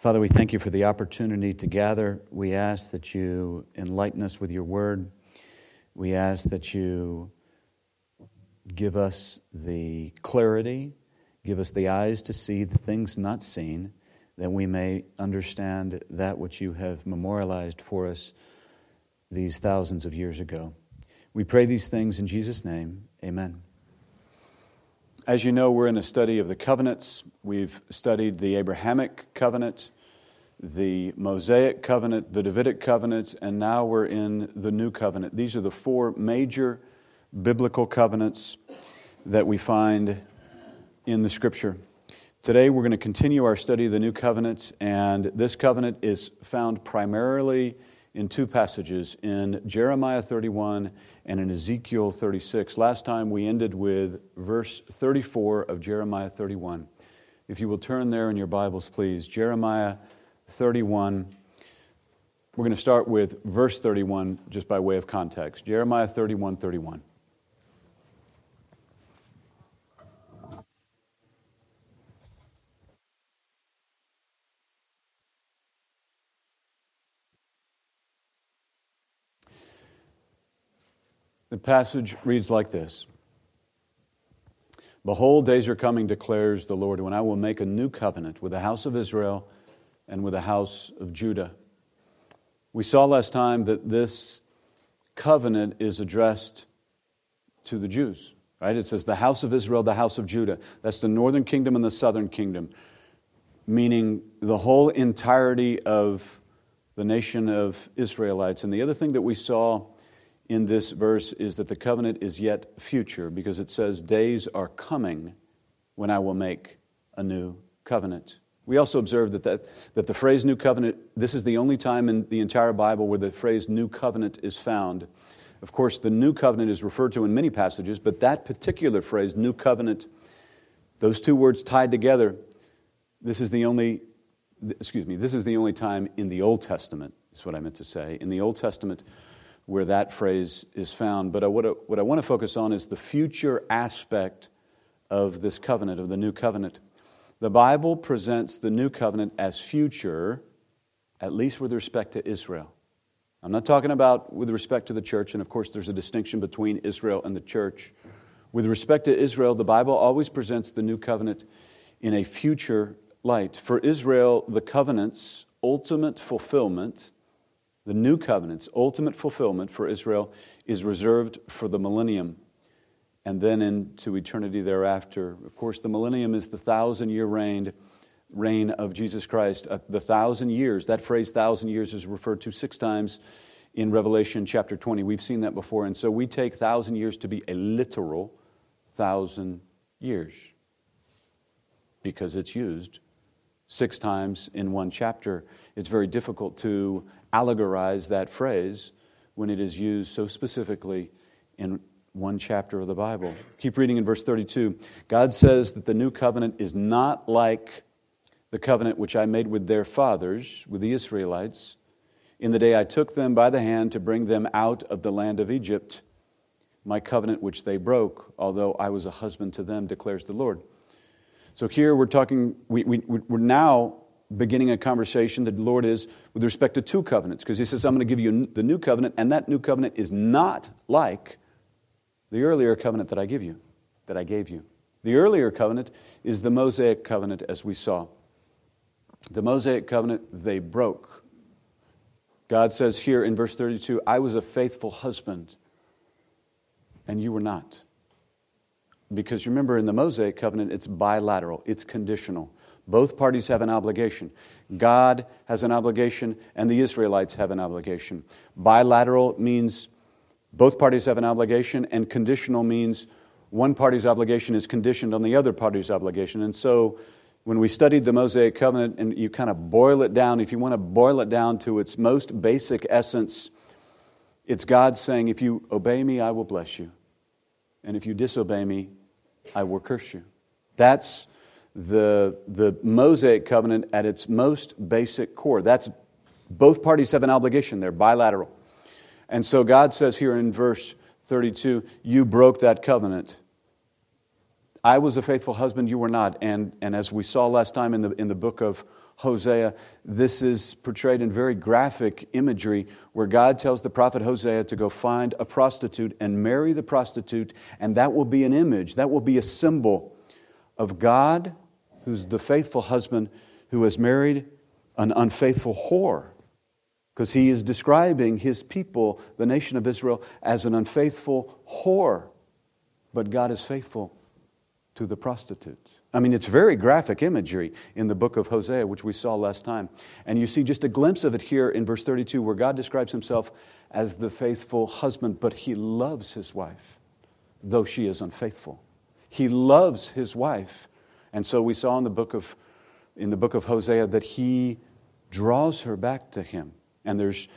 Father, we thank you for the opportunity to gather. We ask that you enlighten us with your word. We ask that you give us the clarity, give us the eyes to see the things not seen, that we may understand that which you have memorialized for us these thousands of years ago. We pray these things in Jesus' name. Amen. As you know, we're in a study of the covenants. We've studied the Abrahamic covenant, the Mosaic covenant, the Davidic covenant, and now we're in the new covenant. These are the four major biblical covenants that we find in the scripture. Today, we're going to continue our study of the new covenant, and this covenant is found primarily in two passages in Jeremiah 31 and in Ezekiel 36. Last time we ended with verse 34 of Jeremiah 31. If you will turn there in your Bibles, please. Jeremiah 31. We're going to start with verse 31 just by way of context. Jeremiah 31 31. The passage reads like this Behold, days are coming, declares the Lord, when I will make a new covenant with the house of Israel and with the house of Judah. We saw last time that this covenant is addressed to the Jews, right? It says the house of Israel, the house of Judah. That's the northern kingdom and the southern kingdom, meaning the whole entirety of the nation of Israelites. And the other thing that we saw in this verse is that the covenant is yet future because it says, Days are coming when I will make a new covenant. We also observe that, that, that the phrase new covenant, this is the only time in the entire Bible where the phrase new covenant is found. Of course, the new covenant is referred to in many passages, but that particular phrase, new covenant, those two words tied together, this is the only, excuse me, this is the only time in the Old Testament, is what I meant to say. In the Old Testament, where that phrase is found. But what I, what I want to focus on is the future aspect of this covenant, of the new covenant. The Bible presents the new covenant as future, at least with respect to Israel. I'm not talking about with respect to the church, and of course, there's a distinction between Israel and the church. With respect to Israel, the Bible always presents the new covenant in a future light. For Israel, the covenant's ultimate fulfillment the new covenant's ultimate fulfillment for Israel is reserved for the millennium and then into eternity thereafter. Of course, the millennium is the thousand year reign, reign of Jesus Christ. Uh, the thousand years, that phrase thousand years is referred to six times in Revelation chapter 20. We've seen that before. And so we take thousand years to be a literal thousand years because it's used six times in one chapter. It's very difficult to allegorize that phrase when it is used so specifically in one chapter of the Bible. Keep reading in verse 32. God says that the new covenant is not like the covenant which I made with their fathers, with the Israelites, in the day I took them by the hand to bring them out of the land of Egypt, my covenant which they broke, although I was a husband to them, declares the Lord. So here we're talking, we, we, we're now beginning a conversation the Lord is with respect to two covenants, because He says, I'm going to give you the new covenant, and that new covenant is not like the earlier covenant that I give you, that I gave you. The earlier covenant is the Mosaic covenant, as we saw. The Mosaic covenant they broke. God says here in verse 32, I was a faithful husband, and you were not. Because remember, in the Mosaic covenant, it's bilateral, it's conditional. Both parties have an obligation. God has an obligation, and the Israelites have an obligation. Bilateral means both parties have an obligation, and conditional means one party's obligation is conditioned on the other party's obligation. And so, when we studied the Mosaic covenant and you kind of boil it down, if you want to boil it down to its most basic essence, it's God saying, If you obey me, I will bless you. And if you disobey me, I will curse you. That's the, the Mosaic covenant at its most basic core. That's both parties have an obligation they're bilateral. And so God says here in verse 32, You broke that covenant. I was a faithful husband, you were not. And, and as we saw last time in the, in the book of Hosea, this is portrayed in very graphic imagery where God tells the prophet Hosea to go find a prostitute and marry the prostitute, and that will be an image, that will be a symbol of God, who's the faithful husband who has married an unfaithful whore. Because he is describing his people, the nation of Israel, as an unfaithful whore. But God is faithful to the prostitute. I mean, it's very graphic imagery in the book of Hosea, which we saw last time. And you see just a glimpse of it here in verse 32, where God describes himself as the faithful husband, but he loves his wife, though she is unfaithful. He loves his wife. And so we saw in the book of, in the book of Hosea that he draws her back to him. And there's,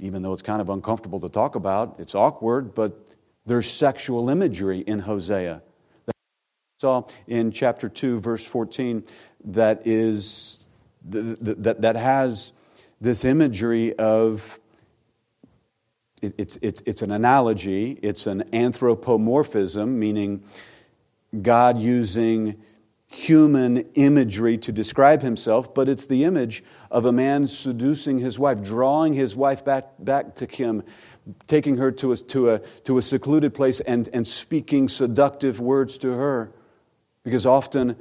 even though it's kind of uncomfortable to talk about, it's awkward, but there's sexual imagery in Hosea We saw in chapter 2, verse 14, that is that, that has this imagery of it's, it's, it's an analogy, it's an anthropomorphism, meaning God using human imagery to describe himself, but it's the image of a man seducing his wife, drawing his wife back, back to him, taking her to a, to a, to a secluded place and, and speaking seductive words to her. Because often,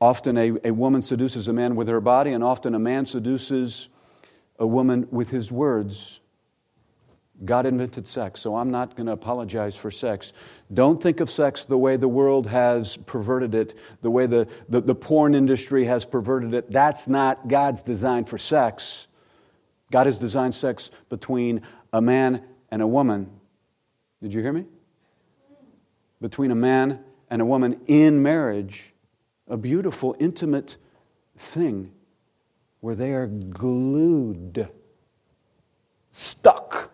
often a, a woman seduces a man with her body, and often a man seduces a woman with his words. God invented sex, so I'm not going to apologize for sex. Don't think of sex the way the world has perverted it, the way the, the, the, porn industry has perverted it. That's not God's design for sex. God has designed sex between a man and a woman. Did you hear me? Between a man and a woman in marriage, a beautiful, intimate thing where they are glued, stuck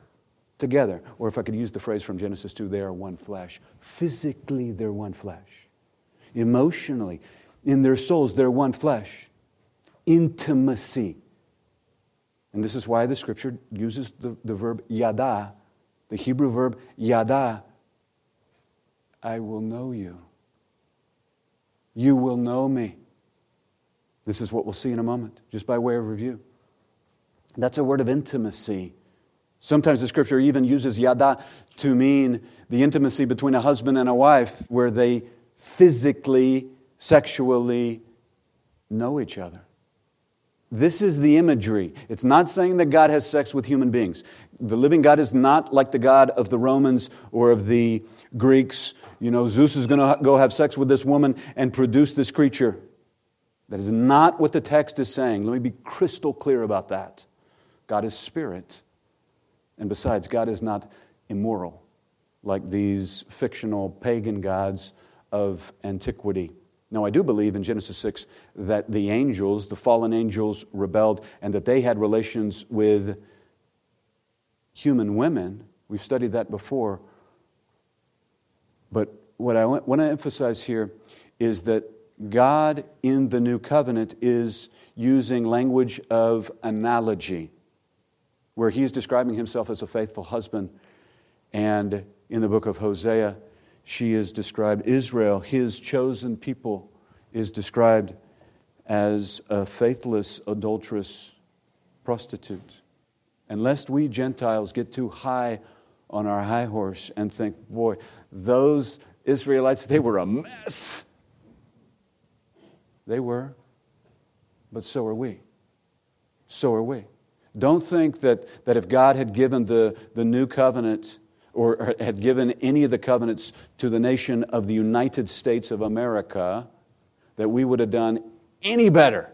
together. Or if I could use the phrase from Genesis 2, they are one flesh. Physically, they're one flesh. Emotionally, in their souls, they're one flesh. Intimacy. And this is why the scripture uses the, the verb yada, the Hebrew verb yada, I will know you. You will know me. This is what we'll see in a moment, just by way of review. That's a word of intimacy. Sometimes the scripture even uses yada to mean the intimacy between a husband and a wife, where they physically, sexually know each other. This is the imagery. It's not saying that God has sex with human beings. The living God is not like the God of the Romans or of the Greeks. You know, Zeus is going to go have sex with this woman and produce this creature. That is not what the text is saying. Let me be crystal clear about that. God is spirit. And besides, God is not immoral like these fictional pagan gods of antiquity. Now, I do believe in Genesis 6 that the angels, the fallen angels, rebelled and that they had relations with human women. We've studied that before. But what I want to emphasize here is that God in the new covenant is using language of analogy, where he is describing himself as a faithful husband. And in the book of Hosea, she is described, Israel, his chosen people, is described as a faithless, adulterous prostitute. And lest we Gentiles get too high on our high horse and think, boy, those Israelites, they were a mess. They were, but so are we. So are we. Don't think that, that if God had given the, the new covenant or had given any of the covenants to the nation of the United States of America, that we would have done any better.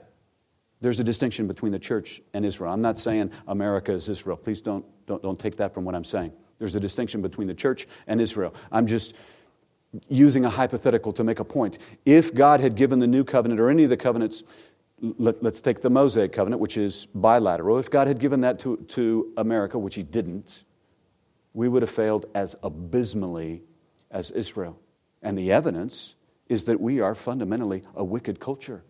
There's a distinction between the church and Israel. I'm not saying America is Israel. Please don't, don't, don't take that from what I'm saying. There's a distinction between the church and Israel. I'm just using a hypothetical to make a point. If God had given the new covenant or any of the covenants, let, us take the Mosaic covenant, which is bilateral. If God had given that to, to America, which He didn't, we would have failed as abysmally as Israel. And the evidence is that we are fundamentally a wicked culture.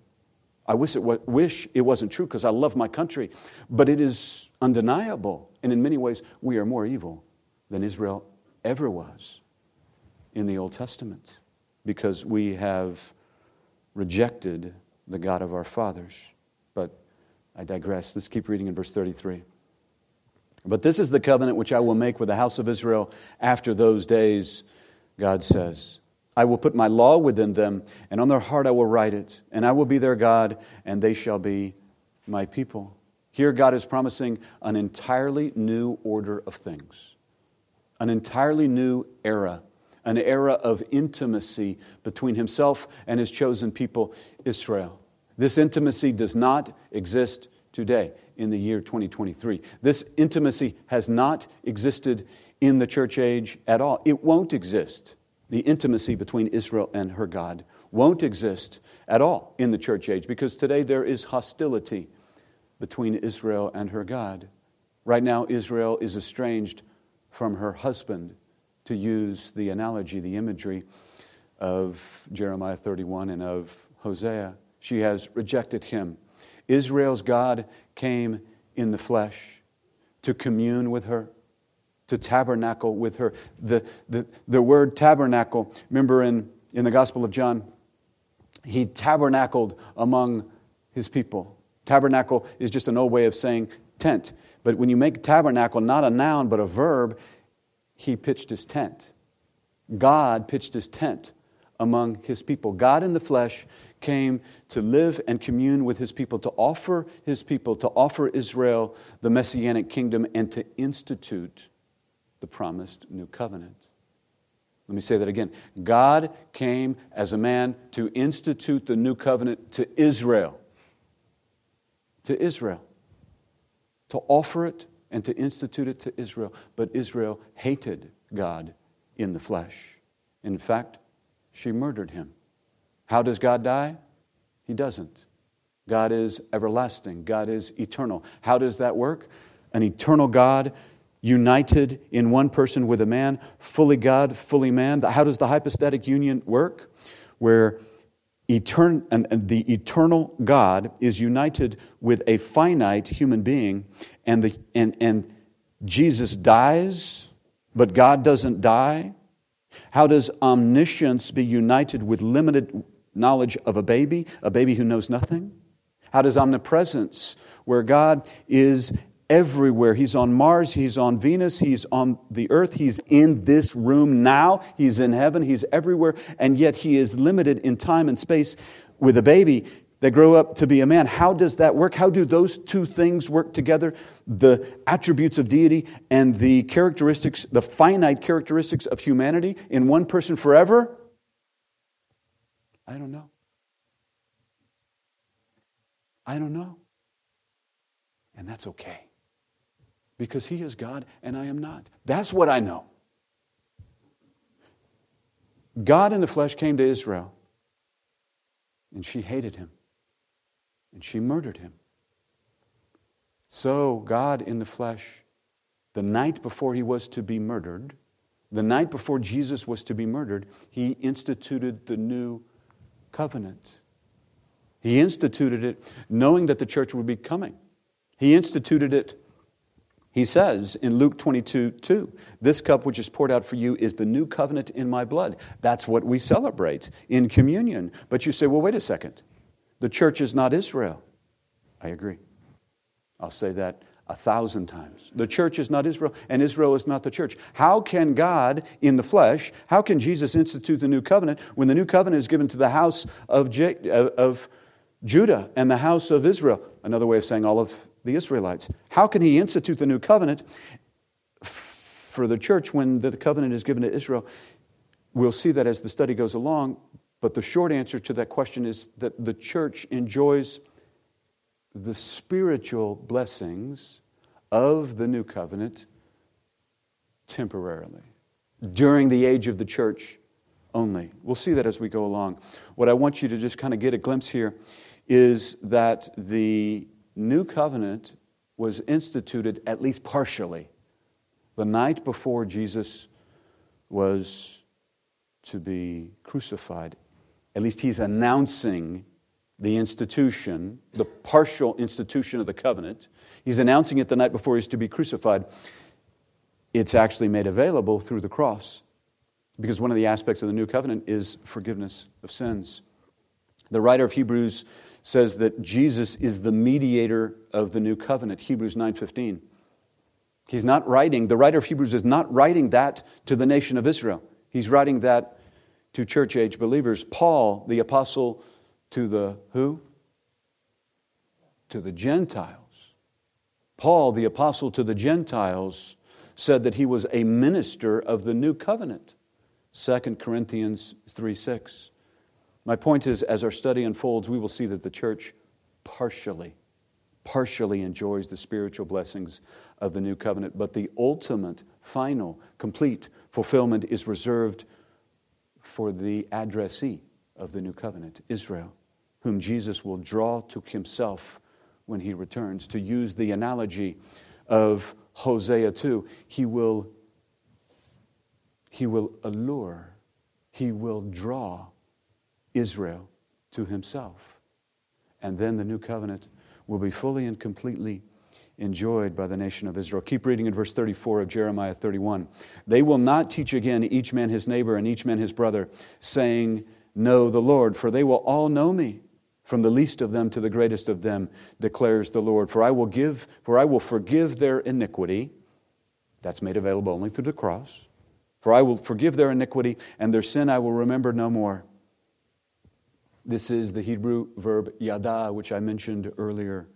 I wish it, wish it wasn't true because I love my country, but it is undeniable. And in many ways, we are more evil than Israel ever was in the Old Testament because we have rejected the God of our fathers. But I digress. Let's keep reading in verse 33. But this is the covenant which I will make with the house of Israel after those days, God says. I will put my law within them, and on their heart I will write it, and I will be their God, and they shall be my people. Here, God is promising an entirely new order of things, an entirely new era, an era of intimacy between Himself and His chosen people, Israel. This intimacy does not exist today in the year 2023. This intimacy has not existed in the church age at all. It won't exist. The intimacy between Israel and her God won't exist at all in the church age because today there is hostility between Israel and her God. Right now, Israel is estranged from her husband, to use the analogy, the imagery of Jeremiah 31 and of Hosea. She has rejected him. Israel's God came in the flesh to commune with her, to tabernacle with her. The, the, the word tabernacle, remember in, in the Gospel of John, he tabernacled among his people. Tabernacle is just an old way of saying tent. But when you make tabernacle not a noun but a verb, he pitched his tent. God pitched his tent among his people. God in the flesh came to live and commune with his people, to offer his people, to offer Israel the messianic kingdom, and to institute the promised new covenant. Let me say that again. God came as a man to institute the new covenant to Israel to Israel, to offer it and to institute it to Israel. But Israel hated God in the flesh. In fact, she murdered him. How does God die? He doesn't. God is everlasting, God is eternal. How does that work? An eternal God united in one person with a man, fully God, fully man. How does the hypostatic union work? Where etern- and, and the eternal God is united with a finite human being, and, the, and, and Jesus dies, but God doesn't die? How does omniscience be united with limited knowledge of a baby, a baby who knows nothing? How does omnipresence, where God is everywhere. He's on Mars, he's on Venus, he's on the earth, he's in this room now, he's in heaven, he's everywhere, and yet he is limited in time and space with a baby that grow up to be a man. How does that work? How do those two things work together? The attributes of deity and the characteristics, the finite characteristics of humanity in one person forever? I don't know. I don't know. And that's okay because he is God and I am not. That's what I know. God in the flesh came to Israel, and she hated him, and she murdered him. So, God in the flesh, the night before he was to be murdered, the night before Jesus was to be murdered, he instituted the new covenant. He instituted it knowing that the church would be coming. He instituted it he says in Luke 22 2, This cup which is poured out for you is the new covenant in my blood. That's what we celebrate in communion. But you say, well, wait a second. The church is not Israel. I agree. I'll say that a thousand times. The church is not Israel, and Israel is not the church. How can God, in the flesh, how can Jesus institute the new covenant when the new covenant is given to the house of, of Judah and the house of Israel? Another way of saying all of the Israelites. How can he institute the new covenant for the church when the covenant is given to Israel? We'll see that as the study goes along, but the short answer to that question is that the church enjoys the spiritual blessings of the new covenant temporarily, during the age of the church only. We'll see that as we go along. What I want you to just kind of get a glimpse here is that the new covenant was instituted at least partially the night before Jesus was to be crucified. At least he's announcing the institution, the partial institution of the covenant. He's announcing it the night before he's to be crucified. It's actually made available through the cross because one of the aspects of the new covenant is forgiveness of sins. The writer of Hebrews says that Jesus is the mediator of the new covenant, Hebrews 9:15. He's not writing, the writer of Hebrews is not writing that to the nation of Israel. He's writing that to church age believers. Paul, the apostle to the who? To the Gentiles. Paul, the apostle to the Gentiles, said that he was a minister of the new covenant. 2 Corinthians 3 6. My point is, as our study unfolds, we will see that the church partially, partially enjoys the spiritual blessings of the new covenant, but the ultimate, final, complete fulfillment is reserved for the addressee of the new covenant, Israel, whom Jesus will draw to himself when he returns. To use the analogy of Hosea 2, he will, he will allure, he will draw Israel to himself. And then the new covenant will be fully and completely enjoyed by the nation of Israel. Keep reading in verse 34 of Jeremiah 31. They will not teach again each man his neighbor and each man his brother, saying, Know the Lord, for they will all know me. From the least of them to the greatest of them, declares the Lord. For I will give, for I will forgive their iniquity. That's made available only through the cross. For I will forgive their iniquity, and their sin I will remember no more. This is the Hebrew verb yada, which I mentioned earlier.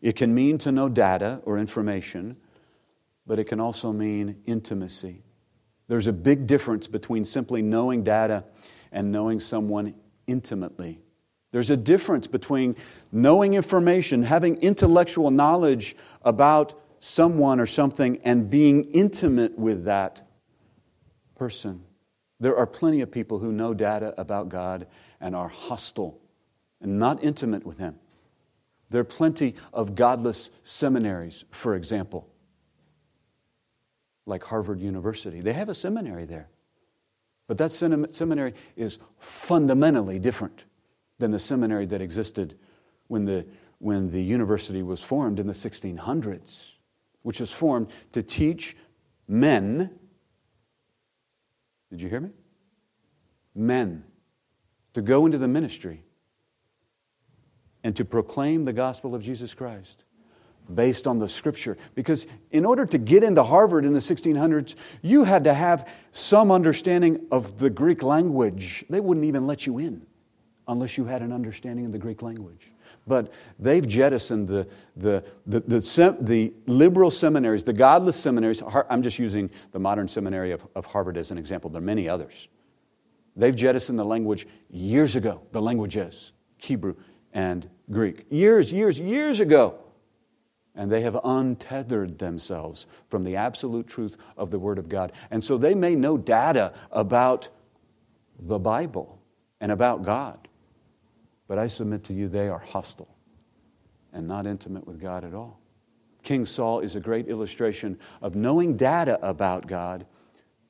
It can mean to know data or information, but it can also mean intimacy. There's a big difference between simply knowing data and knowing someone intimately. There's a difference between knowing information, having intellectual knowledge about someone or something, and being intimate with that person. There are plenty of people who know data about God and are hostile and not intimate with Him. There are plenty of godless seminaries, for example, like Harvard University. They have a seminary there. But that seminary is fundamentally different than the seminary that existed when the, when the university was formed in the 1600s, which was formed to teach men. Did you hear me? Men to go into the ministry and to proclaim the gospel of Jesus Christ based on the scripture. Because in order to get into Harvard in the 1600s, you had to have some understanding of the Greek language. They wouldn't even let you in unless you had an understanding of the Greek language. But they've jettisoned the, the, the, the, the liberal seminaries, the godless seminaries. I'm just using the modern seminary of, of Harvard as an example. There are many others. They've jettisoned the language years ago, the languages, Hebrew and Greek. Years, years, years ago. And they have untethered themselves from the absolute truth of the Word of God. And so they may know data about the Bible and about God. But I submit to you, they are hostile and not intimate with God at all. King Saul is a great illustration of knowing data about God,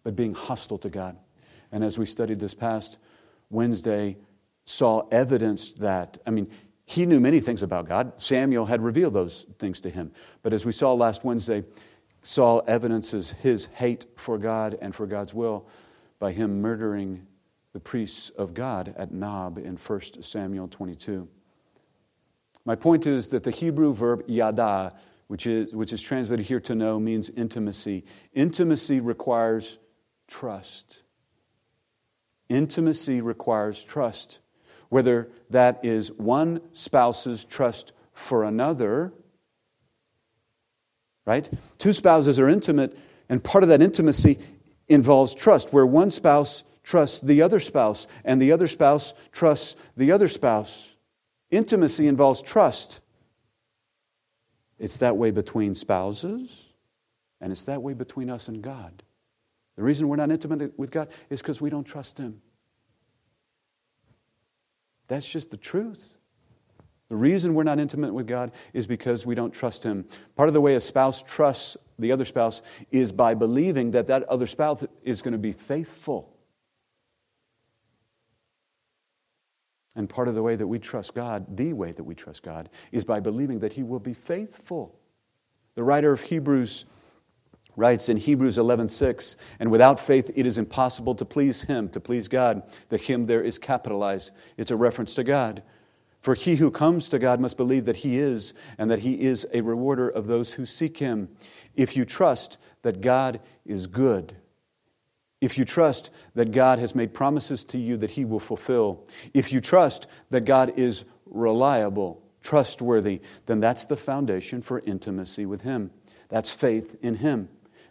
but being hostile to God. And as we studied this past Wednesday, Saul evidenced that. I mean, he knew many things about God. Samuel had revealed those things to him. But as we saw last Wednesday, Saul evidences his hate for God and for God's will by him murdering the priests of God at Nob in 1 Samuel 22. My point is that the Hebrew verb yada, which is, which is translated here to know, means intimacy. Intimacy requires trust. Intimacy requires trust, whether that is one spouse's trust for another, right? Two spouses are intimate, and part of that intimacy involves trust, where one spouse trusts the other spouse, and the other spouse trusts the other spouse. Intimacy involves trust. It's that way between spouses, and it's that way between us and God. The reason we're not intimate with God is because we don't trust Him. That's just the truth. The reason we're not intimate with God is because we don't trust Him. Part of the way a spouse trusts the other spouse is by believing that that other spouse is going to be faithful. And part of the way that we trust God, the way that we trust God, is by believing that He will be faithful. The writer of Hebrews writes in Hebrews 11:6, and without faith it is impossible to please him, to please God. The him there is capitalized. It's a reference to God. For he who comes to God must believe that he is, and that he is a rewarder of those who seek him. If you trust that God is good, if you trust that God has made promises to you that he will fulfill, if you trust that God is reliable, trustworthy, then that's the foundation for intimacy with him. That's faith in him.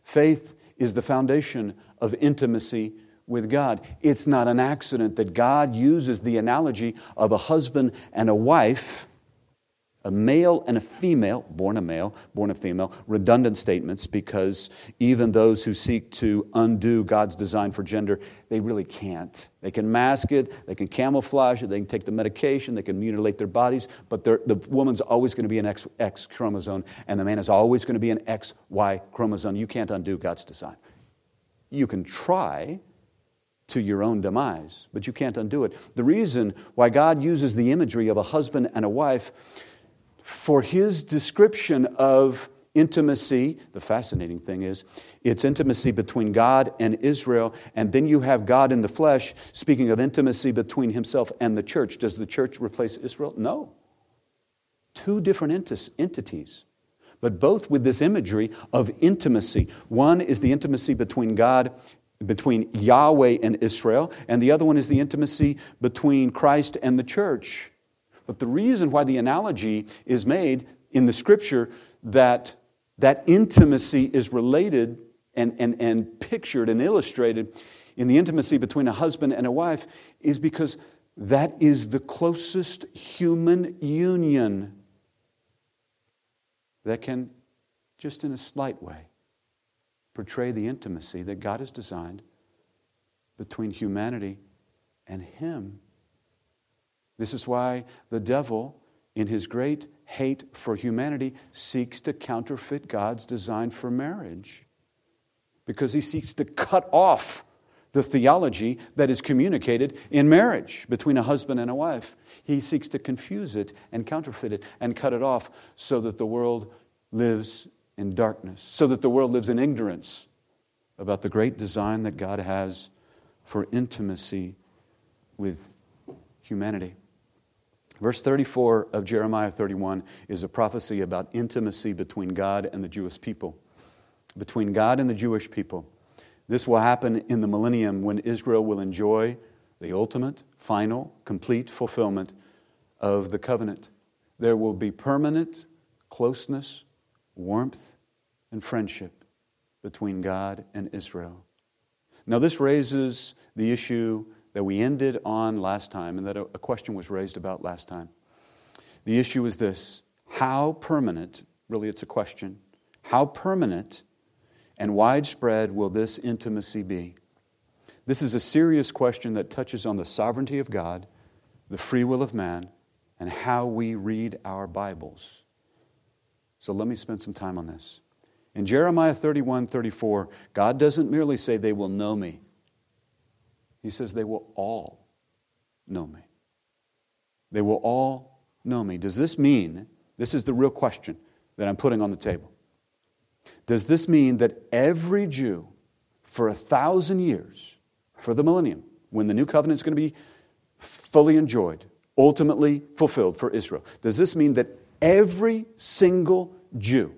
Faith is the foundation of intimacy with God. It's not an accident that God uses the analogy of a husband and a wife, a male and a female, born a male, born a female, redundant statements because even those who seek to undo God's design for gender, they really can't. They can mask it, they can camouflage it, they can take the medication, they can mutilate their bodies, but the woman's always going to be an X, X chromosome, and the man is always going to be an XY chromosome. You can't undo God's design. You can try, to your own demise, but you can't undo it. The reason why God uses the imagery of a husband and a wife for his description of intimacy, the fascinating thing is, it's intimacy between God and Israel, and then you have God in the flesh speaking of intimacy between himself and the church. Does the church replace Israel? No. Two different ent- entities but both with this imagery of intimacy. One is the intimacy between God between Yahweh and Israel, and the other one is the intimacy between Christ and the church. But the reason why the analogy is made in the scripture that that intimacy is related and, and, and pictured and illustrated in the intimacy between a husband and a wife is because that is the closest human union that can, just in a slight way, portray the intimacy that God has designed between humanity and Him. This is why the devil, in his great hate for humanity, seeks to counterfeit God's design for marriage. Because he seeks to cut off the theology that is communicated in marriage between a husband and a wife. He seeks to confuse it and counterfeit it and cut it off so that the world lives in darkness, so that the world lives in ignorance about the great design that God has for intimacy with humanity. Verse 34 of Jeremiah 31 is a prophecy about intimacy between God and the Jewish people. Between God and the Jewish people. This will happen in the millennium when Israel will enjoy the ultimate, final, complete fulfillment of the covenant. There will be permanent closeness, warmth, and friendship between God and Israel. Now, this raises the issue that we ended on last time and that a question was raised about last time. The issue is this how permanent, really, it's a question, how permanent and widespread will this intimacy be? This is a serious question that touches on the sovereignty of God, the free will of man, and how we read our Bibles. So let me spend some time on this. In Jeremiah 31 34, God doesn't merely say they will know me, He says they will all know me. They will all know me. Does this mean, this is the real question that I'm putting on the table. Does this mean that every Jew for a thousand years, for the millennium, when the new covenant is going to be fully enjoyed, ultimately fulfilled for Israel, does this mean that every single Jew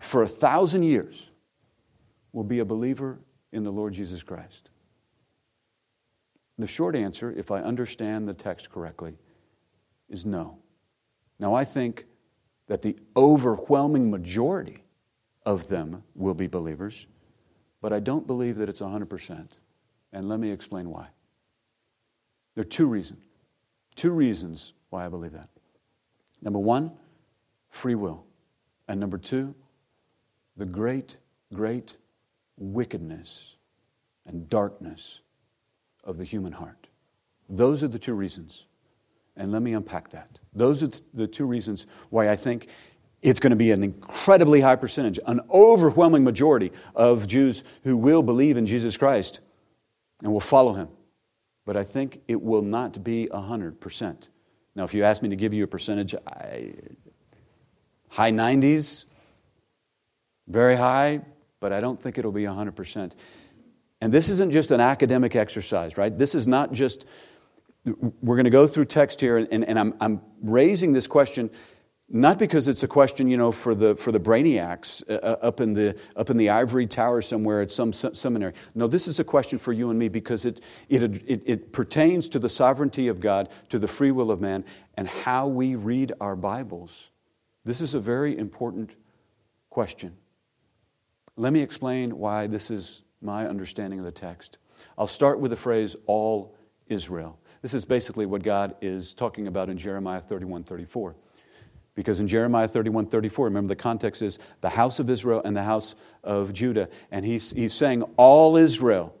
for a thousand years will be a believer in the Lord Jesus Christ? The short answer, if I understand the text correctly, is no. Now, I think that the overwhelming majority of them will be believers, but I don't believe that it's 100%. And let me explain why. There are two reasons. Two reasons why I believe that. Number one, free will. And number two, the great, great wickedness and darkness of the human heart. Those are the two reasons. And let me unpack that. Those are the two reasons why I think it's going to be an incredibly high percentage, an overwhelming majority of Jews who will believe in Jesus Christ and will follow him. But I think it will not be 100%. Now, if you ask me to give you a percentage, I, high 90s, very high, but I don't think it'll be 100%. And this isn't just an academic exercise, right? This is not just we're going to go through text here, and, and I'm, I'm raising this question not because it's a question, you know, for the, for the brainiacs uh, uh up, in the, up in the ivory tower somewhere at some seminary. No, this is a question for you and me because it, it, it, it pertains to the sovereignty of God, to the free will of man, and how we read our Bibles. This is a very important question. Let me explain why this is my understanding of the text. I'll start with the phrase, all Israel. This is basically what God is talking about in Jeremiah 31 34. Because in Jeremiah 31 34, remember the context is the house of Israel and the house of Judah. And he's, he's saying, All Israel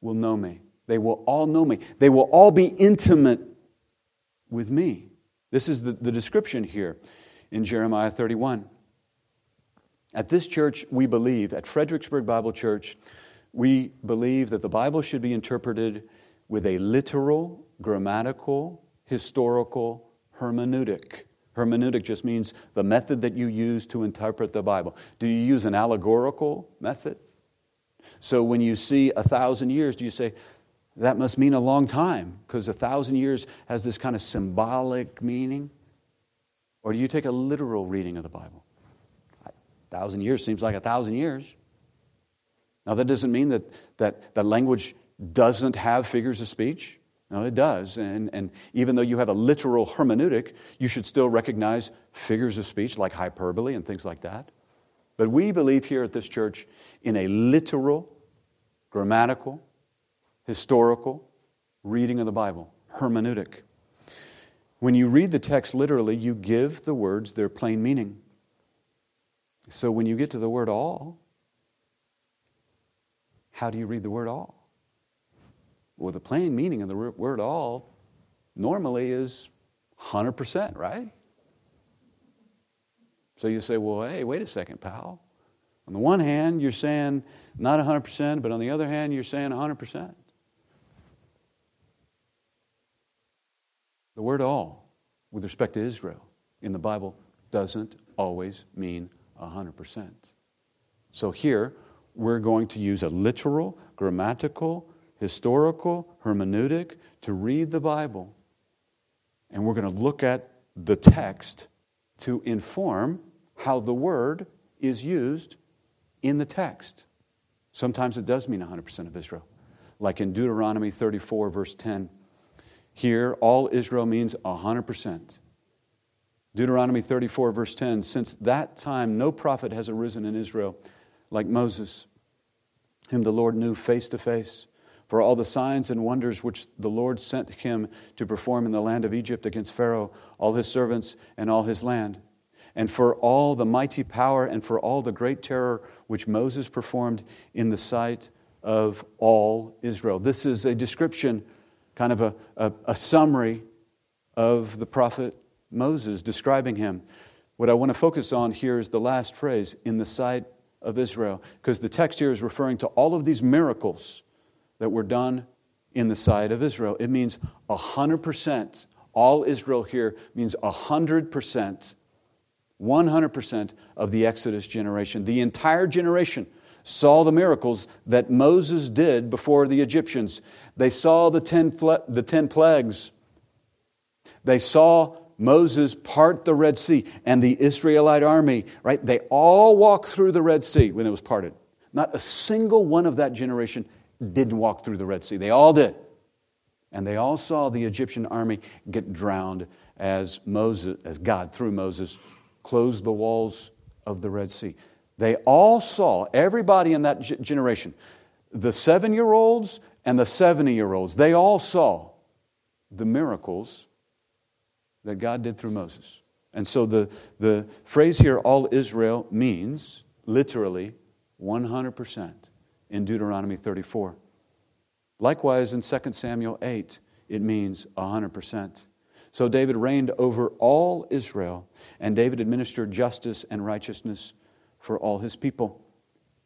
will know me. They will all know me. They will all be intimate with me. This is the, the description here in Jeremiah 31. At this church, we believe, at Fredericksburg Bible Church, we believe that the Bible should be interpreted with a literal, grammatical, historical hermeneutic. Hermeneutic just means the method that you use to interpret the Bible. Do you use an allegorical method? So when you see a thousand years, do you say, that must mean a long time because a thousand years has this kind of symbolic meaning? Or do you take a literal reading of the Bible? Thousand years seems like a thousand years. Now, that doesn't mean that, that, that language doesn't have figures of speech. No, it does. And, and even though you have a literal hermeneutic, you should still recognize figures of speech like hyperbole and things like that. But we believe here at this church in a literal, grammatical, historical reading of the Bible, hermeneutic. When you read the text literally, you give the words their plain meaning. So when you get to the word all, how do you read the word all? Well, the plain meaning of the word all normally is 100%, right? So you say, well, hey, wait a second, pal. On the one hand, you're saying not 100%, but on the other hand, you're saying 100%. The word all, with respect to Israel in the Bible, doesn't always mean 100%. So here, we're going to use a literal, grammatical, historical hermeneutic to read the Bible. And we're going to look at the text to inform how the word is used in the text. Sometimes it does mean 100% of Israel. Like in Deuteronomy 34, verse 10. Here, all Israel means 100%. Deuteronomy 34, verse 10 Since that time, no prophet has arisen in Israel like Moses, whom the Lord knew face to face for all the signs and wonders which the Lord sent him to perform in the land of Egypt against Pharaoh, all his servants, and all his land, and for all the mighty power and for all the great terror which Moses performed in the sight of all Israel. This is a description, kind of a, a, a summary of the prophet Moses, describing him. What I want to focus on here is the last phrase, in the sight of Israel, because the text here is referring to all of these miracles that were done in the sight of Israel. It means 100%. All Israel here means 100%, 100% of the Exodus generation. The entire generation saw the miracles that Moses did before the Egyptians. They saw the ten, the ten plagues. They saw Moses part the Red Sea and the Israelite army, right? They all walked through the Red Sea when it was parted. Not a single one of that generation didn't walk through the Red Sea. They all did. And they all saw the Egyptian army get drowned as Moses, as God through Moses closed the walls of the Red Sea. They all saw, everybody in that generation, the seven year olds and the 70 year olds, they all saw the miracles that God did through Moses. And so the, the phrase here, all Israel, means literally 100% in Deuteronomy 34. Likewise, in 2 Samuel 8, it means 100%. So David reigned over all Israel, and David administered justice and righteousness for all his people.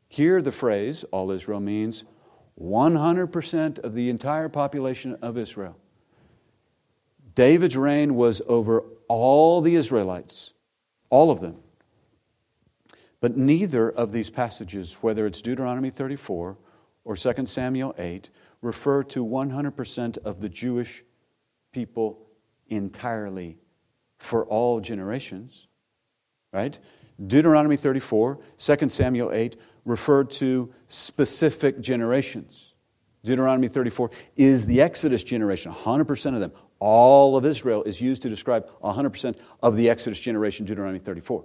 Here, the phrase, all Israel, means 100% of the entire population of Israel. David's reign was over all the Israelites, all of them. But neither of these passages, whether it's Deuteronomy 34 or 2 Samuel 8, refer to 100% of the Jewish people entirely for all generations, right? Deuteronomy 34, 2 Samuel 8 refer to specific generations. Deuteronomy 34 is the Exodus generation, 100% of them. All of Israel is used to describe 100% of the Exodus generation, Deuteronomy 34.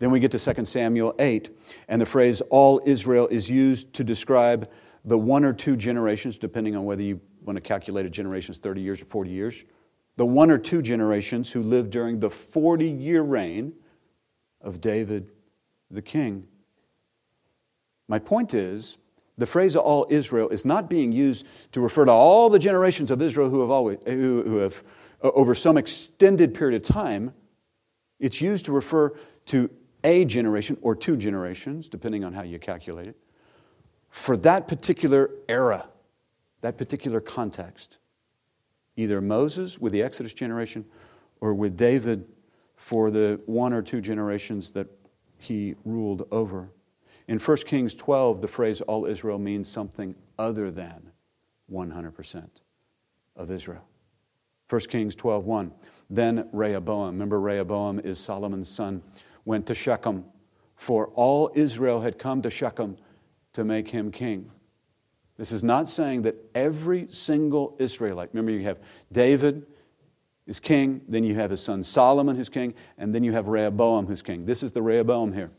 Then we get to 2 Samuel 8, and the phrase all Israel is used to describe the one or two generations, depending on whether you want to calculate a generation as 30 years or 40 years, the one or two generations who lived during the 40 year reign of David the king. My point is, the phrase all Israel is not being used to refer to all the generations of Israel who have, always, who, who have uh, over some extended period of time. It's used to refer to a generation or two generations, depending on how you calculate it, for that particular era, that particular context. Either Moses with the Exodus generation or with David for the one or two generations that he ruled over. In 1 Kings 12, the phrase all Israel means something other than 100% of Israel. 1 Kings 12:1. Then Rehoboam, remember Rehoboam is Solomon's son, went to Shechem, for all Israel had come to Shechem to make him king. This is not saying that every single Israelite, remember you have David is king, then you have his son Solomon who's king, and then you have Rehoboam who's king. This is the Rehoboam here.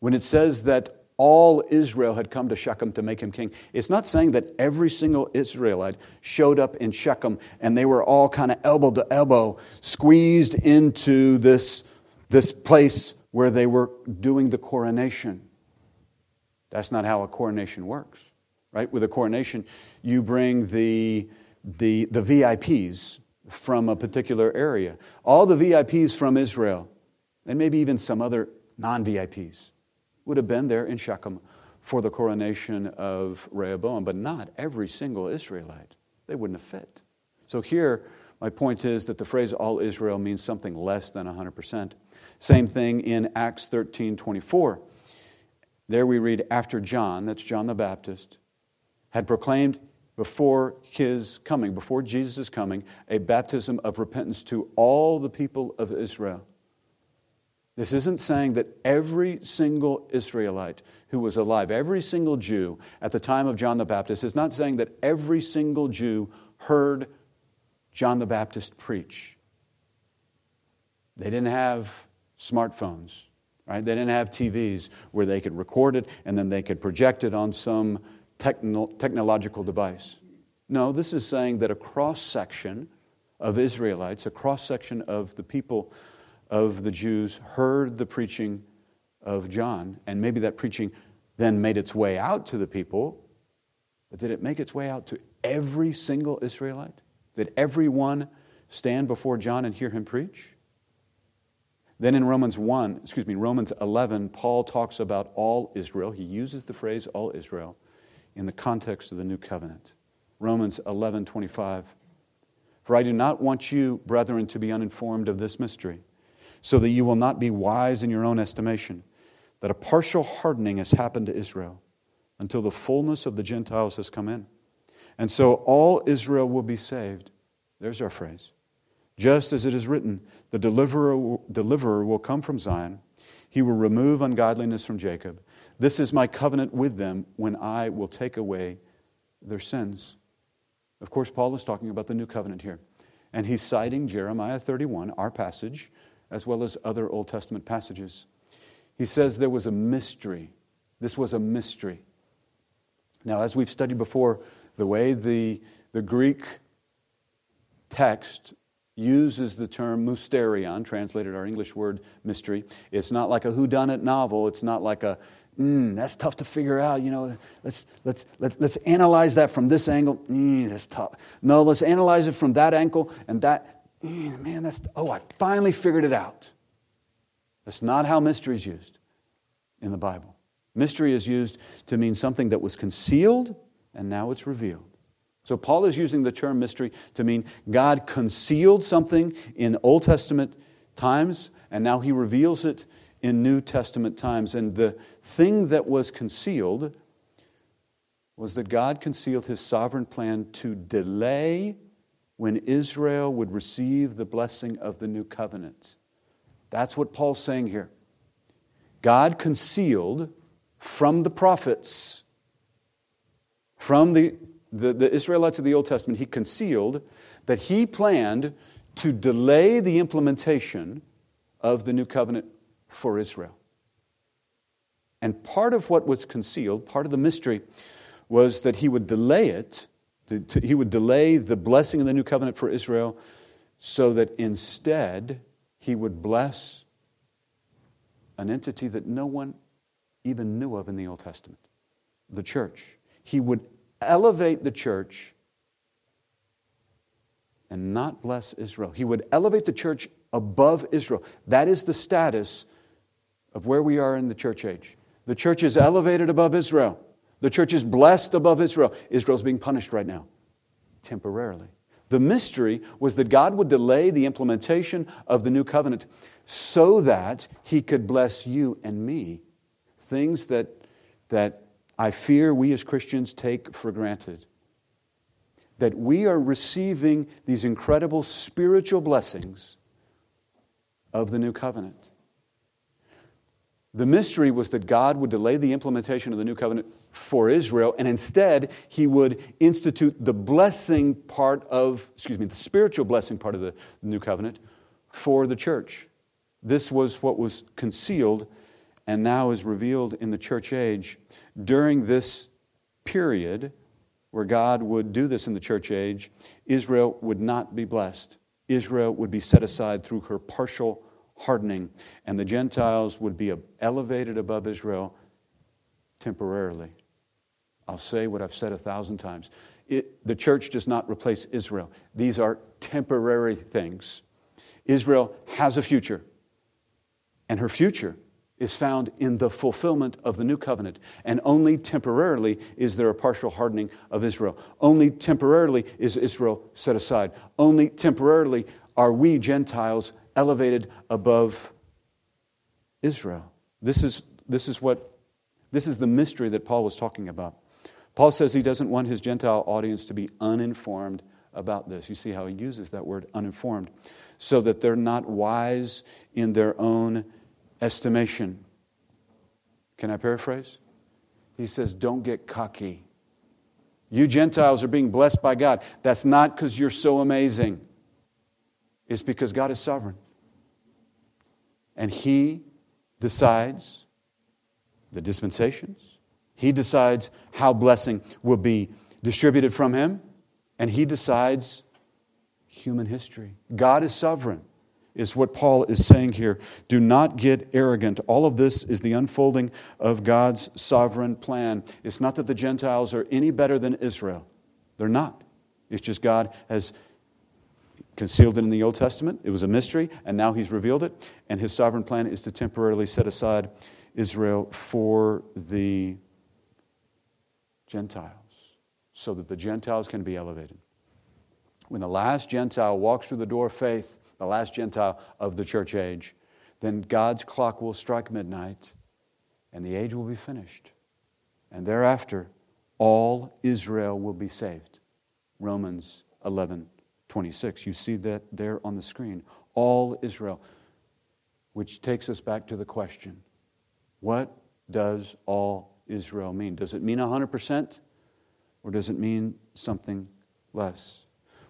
When it says that all Israel had come to Shechem to make him king, it's not saying that every single Israelite showed up in Shechem and they were all kind of elbow to elbow, squeezed into this, this place where they were doing the coronation. That's not how a coronation works, right? With a coronation, you bring the, the, the VIPs from a particular area, all the VIPs from Israel, and maybe even some other non VIPs would have been there in Shechem for the coronation of Rehoboam, but not every single Israelite. They wouldn't have fit. So here, my point is that the phrase all Israel means something less than 100%. Same thing in Acts 13 24. There we read, after John, that's John the Baptist, had proclaimed before his coming, before Jesus' coming, a baptism of repentance to all the people of Israel. This isn't saying that every single Israelite who was alive, every single Jew at the time of John the Baptist, is not saying that every single Jew heard John the Baptist preach. They didn't have smartphones, right? They didn't have TVs where they could record it and then they could project it on some techno- technological device. No, this is saying that a cross section of Israelites, a cross section of the people of the Jews heard the preaching of John, and maybe that preaching then made its way out to the people, but did it make its way out to every single Israelite? Did everyone stand before John and hear him preach? Then in Romans 1, excuse me, Romans 11, Paul talks about all Israel. He uses the phrase all Israel in the context of the new covenant. Romans 11, 25. For I do not want you, brethren, to be uninformed of this mystery so that you will not be wise in your own estimation, that a partial hardening has happened to Israel until the fullness of the Gentiles has come in. And so all Israel will be saved. There's our phrase. Just as it is written, the deliverer, deliverer will come from Zion. He will remove ungodliness from Jacob. This is my covenant with them when I will take away their sins. Of course, Paul is talking about the new covenant here. And he's citing Jeremiah 31, our passage, as well as other Old Testament passages. He says there was a mystery. This was a mystery. Now, as we've studied before, the way the, the Greek text uses the term mysterion, translated our English word mystery, it's not like a whodunit novel. It's not like a, mm, that's tough to figure out. You know, let's, let's, let's, let's analyze that from this angle. Mm, that's tough. No, let's analyze it from that angle and that man, that's, oh, I finally figured it out. That's not how mystery is used in the Bible. Mystery is used to mean something that was concealed and now it's revealed. So Paul is using the term mystery to mean God concealed something in Old Testament times and now he reveals it in New Testament times. And the thing that was concealed was that God concealed his sovereign plan to delay when Israel would receive the blessing of the new covenant. That's what Paul's saying here. God concealed from the prophets, from the, the, the, Israelites of the Old Testament, he concealed that he planned to delay the implementation of the new covenant for Israel. And part of what was concealed, part of the mystery, was that he would delay it, he would delay the blessing of the new covenant for Israel so that instead he would bless an entity that no one even knew of in the Old Testament the church. He would elevate the church and not bless Israel. He would elevate the church above Israel. That is the status of where we are in the church age. The church is elevated above Israel. The church is blessed above Israel. Israel's being punished right now, temporarily. The mystery was that God would delay the implementation of the new covenant so that He could bless you and me. Things that, that I fear we as Christians take for granted. That we are receiving these incredible spiritual blessings of the new covenant. The mystery was that God would delay the implementation of the new covenant for Israel, and instead, he would institute the blessing part of, excuse me, the spiritual blessing part of the new covenant for the church. This was what was concealed and now is revealed in the church age. During this period where God would do this in the church age, Israel would not be blessed. Israel would be set aside through her partial hardening, and the Gentiles would be elevated above Israel temporarily. I'll say what I've said a thousand times. It, the church does not replace Israel, these are temporary things. Israel has a future, and her future is found in the fulfillment of the new covenant. And only temporarily is there a partial hardening of Israel. Only temporarily is Israel set aside. Only temporarily are we Gentiles elevated above Israel. This is, this is what this is the mystery that Paul was talking about. Paul says he doesn't want his Gentile audience to be uninformed about this. You see how he uses that word uninformed, so that they're not wise in their own estimation. Can I paraphrase? He says, Don't get cocky. You Gentiles are being blessed by God. That's not because you're so amazing, it's because God is sovereign. And He decides the dispensations, He decides how blessing will be distributed from Him, and He decides human history. God is sovereign is what Paul is saying here. Do not get arrogant. All of this is the unfolding of God's sovereign plan. It's not that the Gentiles are any better than Israel, they're not. It's just God has concealed it in the Old Testament. It was a mystery, and now He's revealed it. And His sovereign plan is to temporarily set aside Israel for the Gentiles, so that the Gentiles can be elevated. When the last Gentile walks through the door of faith, the last Gentile of the church age, then God's clock will strike midnight and the age will be finished. And thereafter, all Israel will be saved. Romans 11 26. You see that there on the screen. All Israel. Which takes us back to the question what does all Israel mean? Does it mean 100% or does it mean something less?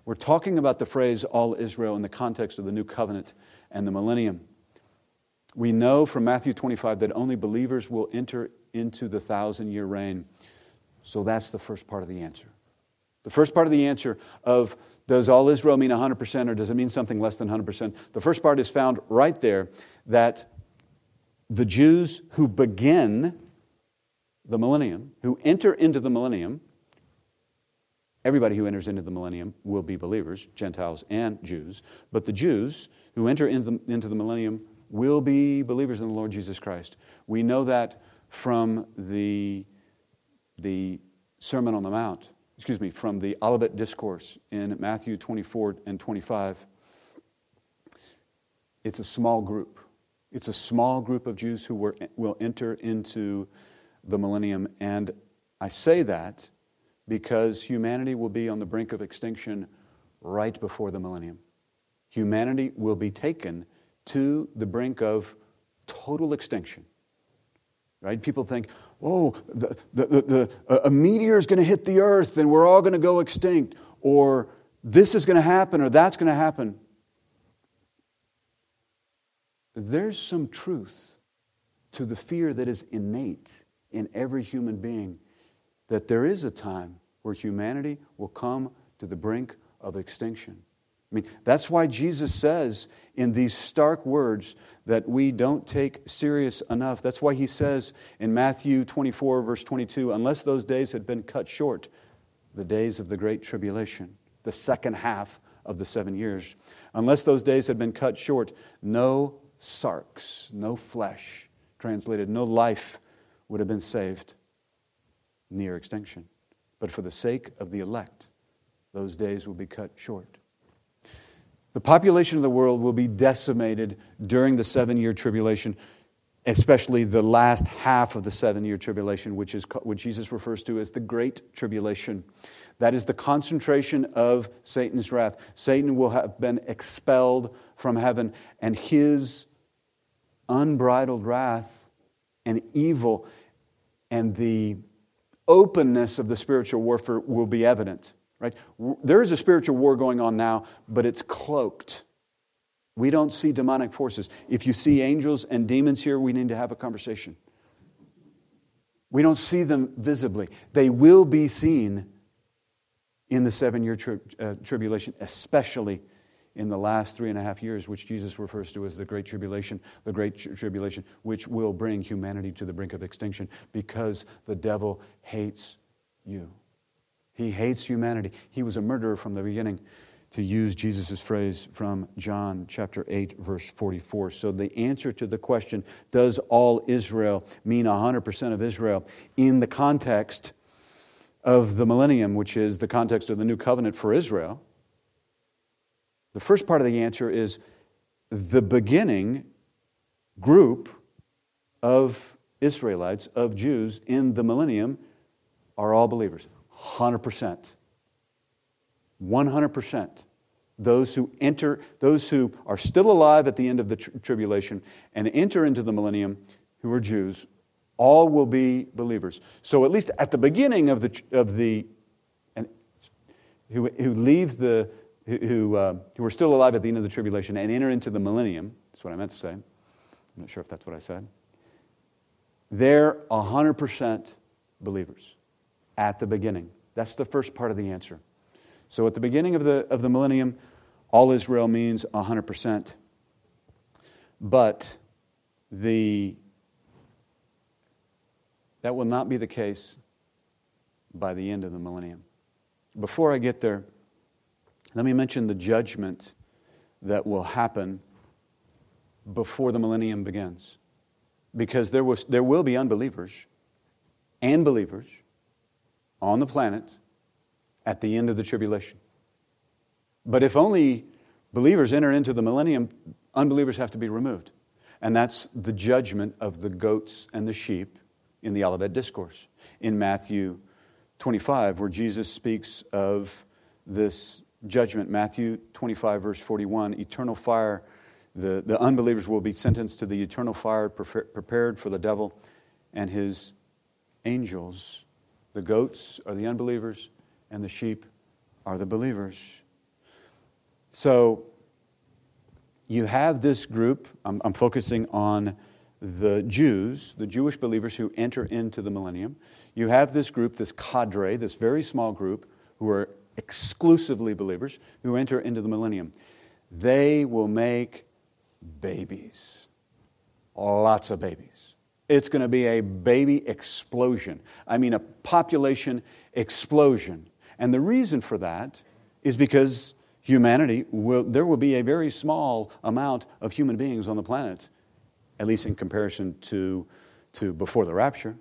We're talking about the phrase all Israel in the context of the new covenant and the millennium. We know from Matthew 25 that only believers will enter into the thousand year reign. So that's the first part of the answer. The first part of the answer of does all Israel mean 100% or does it mean something less than 100%? The first part is found right there that the Jews who begin the millennium, who enter into the millennium, Everybody who enters into the millennium will be believers, Gentiles and Jews. But the Jews who enter into the, into the millennium will be believers in the Lord Jesus Christ. We know that from the, the Sermon on the Mount, excuse me, from the Olivet Discourse in Matthew 24 and 25. It's a small group. It's a small group of Jews who were, will enter into the millennium. And I say that because humanity will be on the brink of extinction right before the millennium. Humanity will be taken to the brink of total extinction. Right? People think, oh, the, the, the, the a meteor is going to hit the earth and we're all going to go extinct, or this is going to happen, or that's going to happen. There's some truth to the fear that is innate in every human being that there is a time where humanity will come to the brink of extinction. I mean, that's why Jesus says in these stark words that we don't take serious enough. That's why he says in Matthew 24, verse 22, unless those days had been cut short, the days of the great tribulation, the second half of the seven years, unless those days had been cut short, no sarx, no flesh, translated, no life would have been saved near extinction. But for the sake of the elect, those days will be cut short. The population of the world will be decimated during the seven year tribulation, especially the last half of the seven year tribulation, which is what Jesus refers to as the Great Tribulation. That is the concentration of Satan's wrath. Satan will have been expelled from heaven, and his unbridled wrath and evil and the openness of the spiritual warfare will be evident. Right? There is a spiritual war going on now, but it's cloaked. We don't see demonic forces. If you see angels and demons here, we need to have a conversation. We don't see them visibly. They will be seen in the seven year tri- uh, tribulation, especially in the last three and a half years, which Jesus refers to as the Great Tribulation, the Great Tribulation, which will bring humanity to the brink of extinction because the devil hates you. He hates humanity. He was a murderer from the beginning, to use Jesus' phrase from John chapter 8, verse 44. So the answer to the question, does all Israel mean 100% of Israel, in the context of the millennium, which is the context of the new covenant for Israel, the first part of the answer is the beginning group of Israelites, of Jews in the millennium, are all believers. 100%. 100%. Those who enter, those who are still alive at the end of the tribulation and enter into the millennium, who are Jews, all will be believers. So at least at the beginning of the, of the and who, who leave the, who, uh, who are still alive at the end of the tribulation and enter into the millennium, that's what I meant to say. I'm not sure if that's what I said. They're 100% believers at the beginning. That's the first part of the answer. So at the beginning of the, of the millennium, all Israel means 100%. But the, that will not be the case by the end of the millennium. Before I get there, let me mention the judgment that will happen before the millennium begins. Because there, was, there will be unbelievers and believers on the planet at the end of the tribulation. But if only believers enter into the millennium, unbelievers have to be removed. And that's the judgment of the goats and the sheep in the Olivet Discourse in Matthew 25, where Jesus speaks of this judgment. Matthew 25, verse 41 eternal fire. The, the unbelievers will be sentenced to the eternal fire prepared for the devil and his angels. The goats are the unbelievers, and the sheep are the believers. So you have this group, I'm, I'm, focusing on the Jews, the Jewish believers who enter into the millennium. You have this group, this cadre, this very small group, who are exclusively believers, who enter into the millennium. They will make babies, lots of babies. It's going to be a baby explosion. I mean, a population explosion. And the reason for that is because humanity will, there will be a very small amount of human beings on the planet, at least in comparison to, to before the rapture.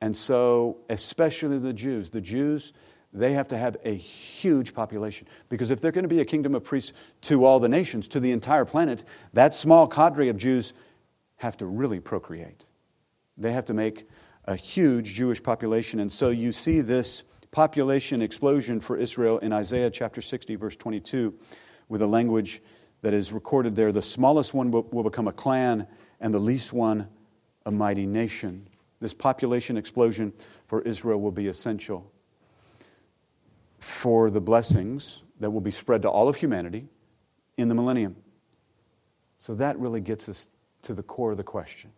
And so, especially the Jews, the Jews, they have to have a huge population. Because if they're going to be a kingdom of priests to all the nations, to the entire planet, that small cadre of Jews have to really procreate. They have to make a huge Jewish population. And so you see this population explosion for Israel in Isaiah chapter 60, verse 22, with a language that is recorded there. The smallest one will, become a clan, and the least one a mighty nation. This population explosion for Israel will be essential for the blessings that will be spread to all of humanity in the millennium. So that really gets us to the core of the question.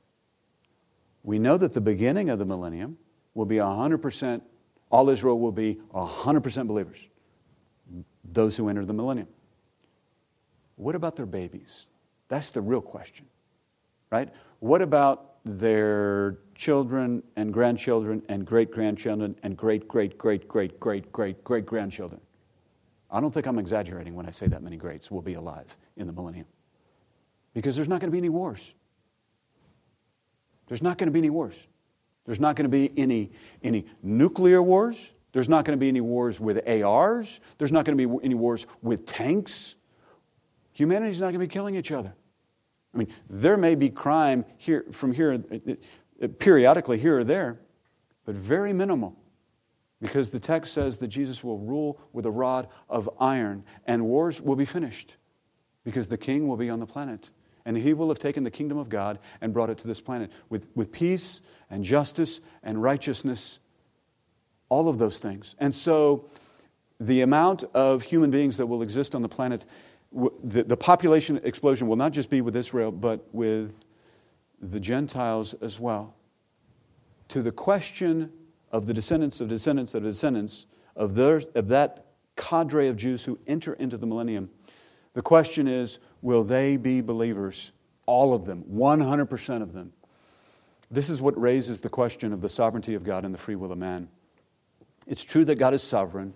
We know that the beginning of the millennium will be 100%, all Israel will be 100% believers, those who enter the millennium. What about their babies? That's the real question, right? What about their children and grandchildren and great grandchildren and great, great, great, great, great, great, great grandchildren? I don't think I'm exaggerating when I say that many greats will be alive in the millennium. Because there's not going to be any wars. There's not going to be any wars. There's not going to be any, any nuclear wars. There's not going to be any wars with ARs. There's not going to be any wars with tanks. Humanity's not going to be killing each other. I mean, there may be crime here, from here, uh, uh, periodically here or there, but very minimal. Because the text says that Jesus will rule with a rod of iron and wars will be finished because the king will be on the planet. And he will have taken the kingdom of God and brought it to this planet with, with peace and justice and righteousness, all of those things. And so the amount of human beings that will exist on the planet the, the population explosion will not just be with Israel, but with the Gentiles as well. To the question of the descendants of descendants of descendants of, their, of that cadre of Jews who enter into the millennium, the question is will they be believers? All of them, 100% of them. This is what raises the question of the sovereignty of God and the free will of man. It's true that God is sovereign,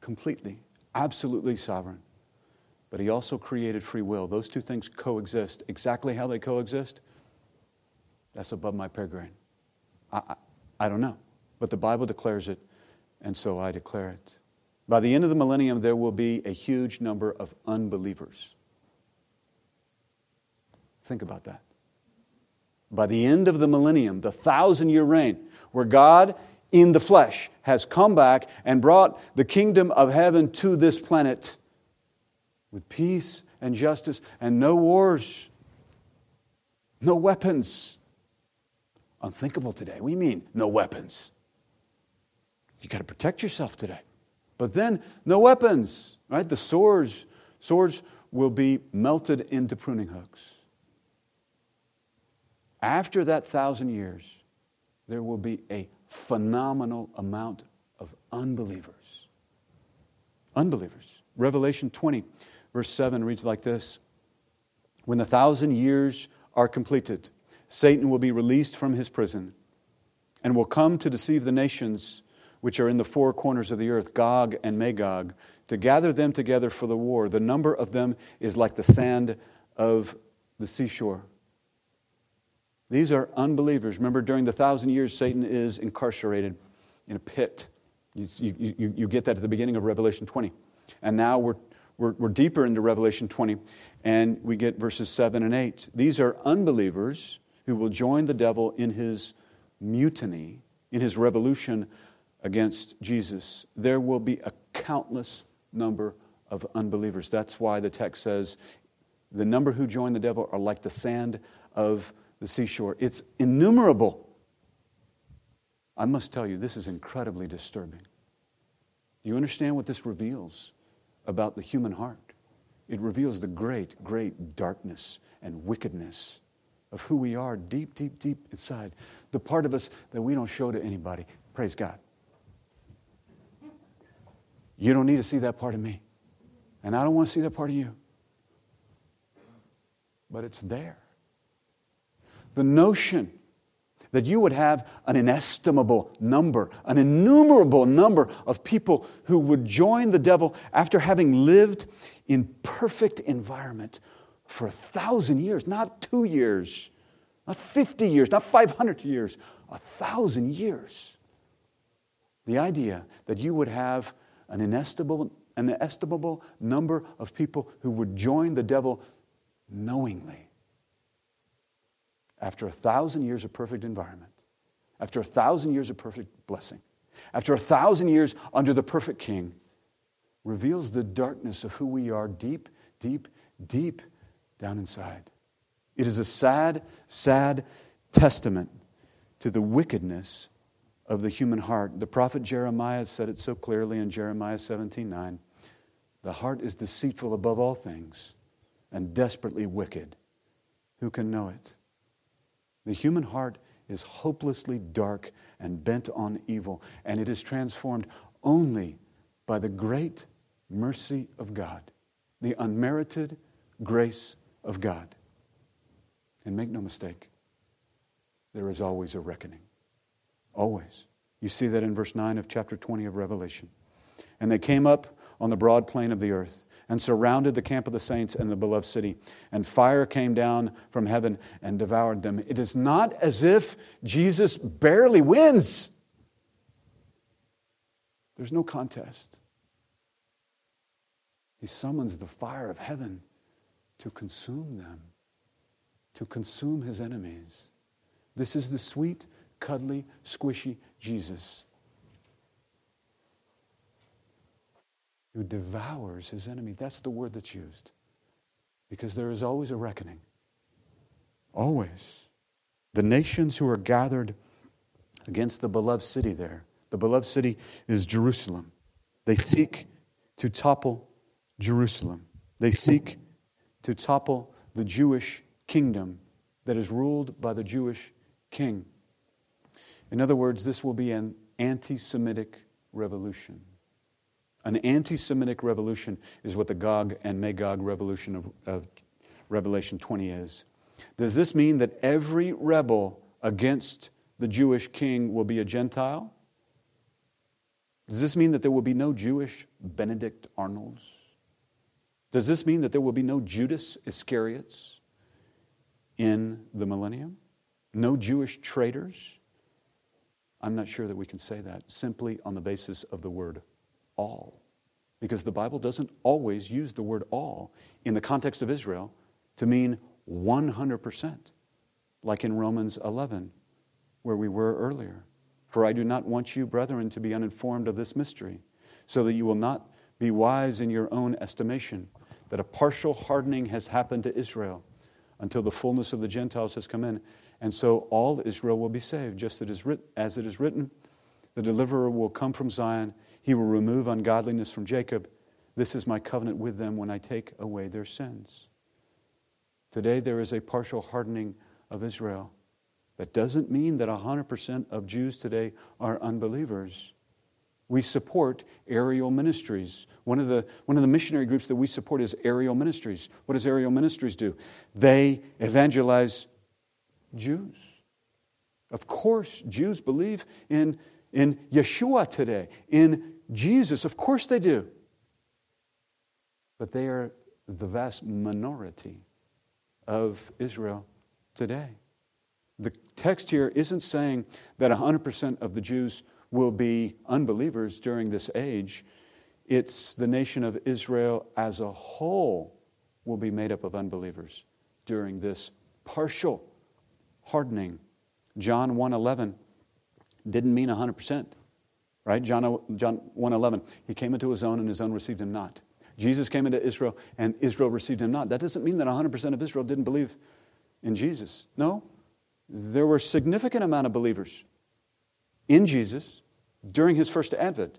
completely, absolutely sovereign but he also created free will. Those two things coexist. Exactly how they coexist, that's above my pay grade. I, I, I, don't know, but the Bible declares it, and so I declare it. By the end of the millennium, there will be a huge number of unbelievers. Think about that. By the end of the millennium, the thousand year reign, where God in the flesh has come back and brought the kingdom of heaven to this planet with peace and justice and no wars, no weapons. Unthinkable today. We mean no weapons. You got to protect yourself today. But then no weapons, right? The swords, swords will be melted into pruning hooks. After that thousand years, there will be a phenomenal amount of unbelievers. Unbelievers. Revelation 20 Verse 7 reads like this When the thousand years are completed, Satan will be released from his prison and will come to deceive the nations which are in the four corners of the earth, Gog and Magog, to gather them together for the war. The number of them is like the sand of the seashore. These are unbelievers. Remember, during the thousand years, Satan is incarcerated in a pit. You, you, you, get that at the beginning of Revelation 20. And now we're we're, we're deeper into Revelation 20, and we get verses 7 and 8. These are unbelievers who will join the devil in his mutiny, in his revolution against Jesus. There will be a countless number of unbelievers. That's why the text says the number who join the devil are like the sand of the seashore. It's innumerable. I must tell you, this is incredibly disturbing. You understand what this reveals? About the human heart. It reveals the great, great darkness and wickedness of who we are deep, deep, deep inside. The part of us that we don't show to anybody. Praise God. You don't need to see that part of me. And I don't want to see that part of you. But it's there. The notion that you would have an inestimable number, an innumerable number of people who would join the devil after having lived in perfect environment for a thousand years, not two years, not 50 years, not 500 years, a thousand years. The idea that you would have an inestimable, an estimable number of people who would join the devil knowingly after a thousand years of perfect environment, after a thousand years of perfect blessing, after a thousand years under the perfect king, reveals the darkness of who we are deep, deep, deep down inside. It is a sad, sad testament to the wickedness of the human heart. The prophet Jeremiah said it so clearly in Jeremiah 17 9. The heart is deceitful above all things and desperately wicked. Who can know it? The human heart is hopelessly dark and bent on evil, and it is transformed only by the great mercy of God, the unmerited grace of God. And make no mistake, there is always a reckoning. Always. You see that in verse 9 of chapter 20 of Revelation. And they came up on the broad plain of the earth and surrounded the camp of the saints and the beloved city. And fire came down from heaven and devoured them. It is not as if Jesus barely wins. There's no contest. He summons the fire of heaven to consume them, to consume his enemies. This is the sweet, cuddly, squishy Jesus who devours his enemy. That's the word that's used. Because there is always a reckoning. Always. The nations who are gathered against the beloved city there, the beloved city is Jerusalem. They seek to topple Jerusalem. They seek to topple the Jewish kingdom that is ruled by the Jewish king. In other words, this will be an anti Semitic revolution. An anti Semitic revolution is what the Gog and Magog revolution of, of, Revelation 20 is. Does this mean that every rebel against the Jewish king will be a Gentile? Does this mean that there will be no Jewish Benedict Arnolds? Does this mean that there will be no Judas Iscariots in the millennium? No Jewish traitors? I'm not sure that we can say that simply on the basis of the word all. Because the Bible doesn't always use the word all in the context of Israel to mean 100%, like in Romans 11, where we were earlier. For I do not want you, brethren, to be uninformed of this mystery, so that you will not be wise in your own estimation, that a partial hardening has happened to Israel until the fullness of the Gentiles has come in. And so all Israel will be saved, just as it is written the deliverer will come from Zion he will remove ungodliness from Jacob. This is my covenant with them when I take away their sins. Today, there is a partial hardening of Israel. That doesn't mean that 100% of Jews today are unbelievers. We support Ariel Ministries. One of, the, one of the missionary groups that we support is Ariel Ministries. What does Ariel Ministries do? They evangelize Jews. Of course, Jews believe in, in Yeshua today, in Jesus, of course they do. But they are the vast minority of Israel today. The text here isn't saying that 100% of the Jews will be unbelievers during this age. It's the nation of Israel as a whole will be made up of unbelievers during this partial hardening. John 1:11 didn't mean 100% right? John, John 1.11, he came into his own and his own received him not. Jesus came into Israel and Israel received him not. That doesn't mean that 100% of Israel didn't believe in Jesus. No, there were significant amount of believers in Jesus during his first advent.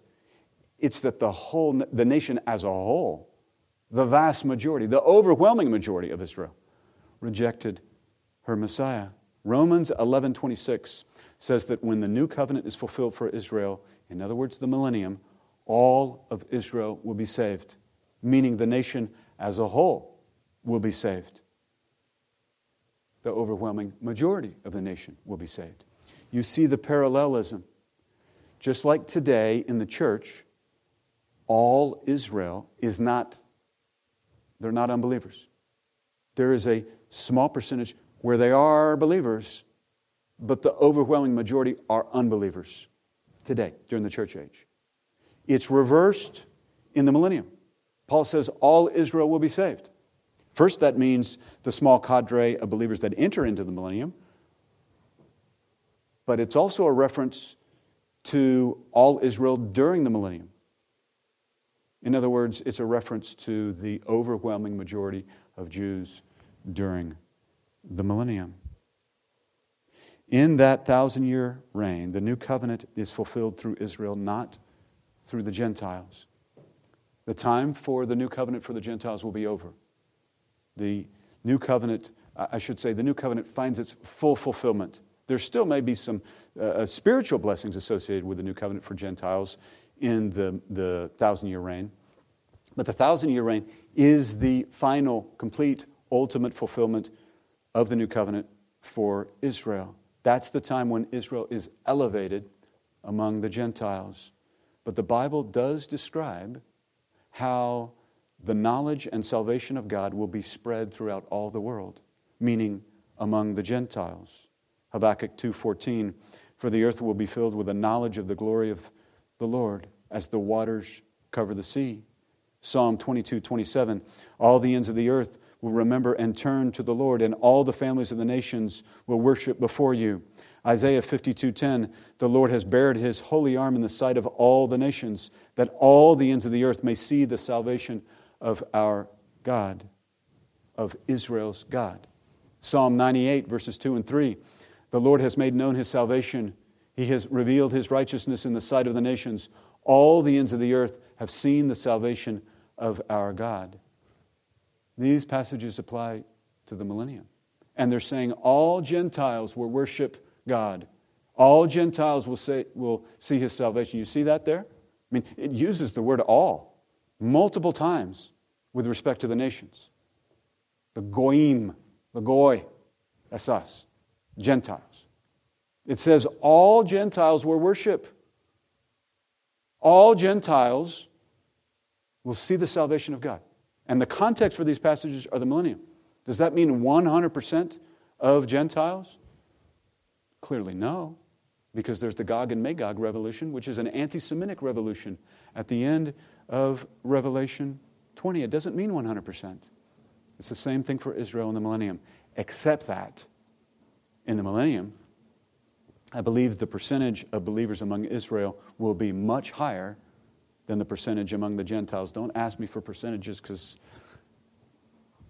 It's that the whole, the nation as a whole, the vast majority, the overwhelming majority of Israel rejected her Messiah. Romans 11:26 says that when the new covenant is fulfilled for Israel, in other words, the millennium, all of Israel will be saved, meaning the nation as a whole will be saved. The overwhelming majority of the nation will be saved. You see the parallelism. Just like today in the church, all Israel is not, they're not unbelievers. There is a small percentage where they are believers, but the overwhelming majority are unbelievers today during the church age. It's reversed in the millennium. Paul says all Israel will be saved. First, that means the small cadre of believers that enter into the millennium, but it's also a reference to all Israel during the millennium. In other words, it's a reference to the overwhelming majority of Jews during the millennium. In that thousand year reign, the new covenant is fulfilled through Israel, not through the Gentiles. The time for the new covenant for the Gentiles will be over. The new covenant, I should say, the new covenant finds its full fulfillment. There still may be some uh, uh, spiritual blessings associated with the new covenant for Gentiles in the, the thousand year reign. But the thousand year reign is the final, complete, ultimate fulfillment of the new covenant for Israel. That's the time when Israel is elevated among the Gentiles. But the Bible does describe how the knowledge and salvation of God will be spread throughout all the world, meaning among the Gentiles. Habakkuk 2:14 For the earth will be filled with the knowledge of the glory of the Lord as the waters cover the sea. Psalm 22:27 All the ends of the earth will remember and turn to the Lord and all the families of the nations will worship before you. Isaiah 52:10 The Lord has bared his holy arm in the sight of all the nations that all the ends of the earth may see the salvation of our God of Israel's God. Psalm 98 verses 2 and 3 The Lord has made known his salvation he has revealed his righteousness in the sight of the nations all the ends of the earth have seen the salvation of our God. These passages apply to the millennium. And they're saying all Gentiles will worship God. All Gentiles will, say, will see his salvation. You see that there? I mean, it uses the word all multiple times with respect to the nations. The goyim, the goy, that's us, Gentiles. It says all Gentiles will worship. All Gentiles will see the salvation of God. And the context for these passages are the millennium. Does that mean 100% of Gentiles? Clearly, no, because there's the Gog and Magog revolution, which is an anti Semitic revolution at the end of Revelation 20. It doesn't mean 100%. It's the same thing for Israel in the millennium, except that in the millennium, I believe the percentage of believers among Israel will be much higher than the percentage among the Gentiles. Don't ask me for percentages because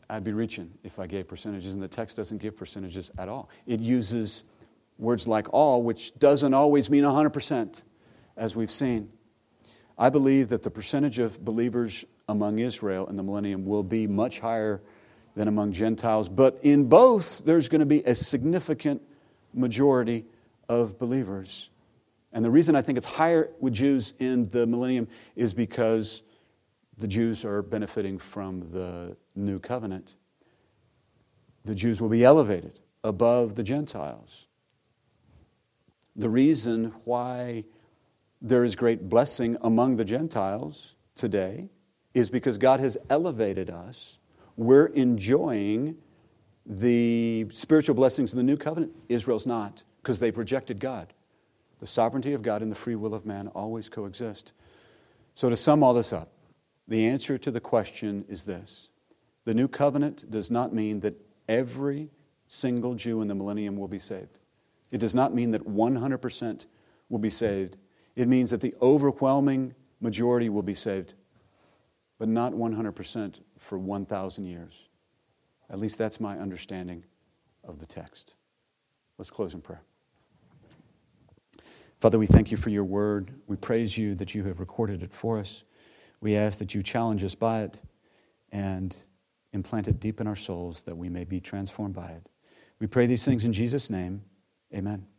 I'd be reaching if I gave percentages, and the text doesn't give percentages at all. It uses words like all, which doesn't always mean 100%, as we've seen. I believe that the percentage of believers among Israel in the millennium will be much higher than among Gentiles, but in both, there's going to be a significant majority of believers. And the reason I think it's higher with Jews in the millennium is because the Jews are benefiting from the new covenant. The Jews will be elevated above the Gentiles. The reason why there is great blessing among the Gentiles today is because God has elevated us. We're enjoying the spiritual blessings of the new covenant. Israel's not, because they've rejected God. The sovereignty of God and the free will of man always coexist. So, to sum all this up, the answer to the question is this The new covenant does not mean that every single Jew in the millennium will be saved. It does not mean that 100% will be saved. It means that the overwhelming majority will be saved, but not 100% for 1,000 years. At least that's my understanding of the text. Let's close in prayer. Father, we thank you for your word. We praise you that you have recorded it for us. We ask that you challenge us by it and implant it deep in our souls that we may be transformed by it. We pray these things in Jesus' name. Amen.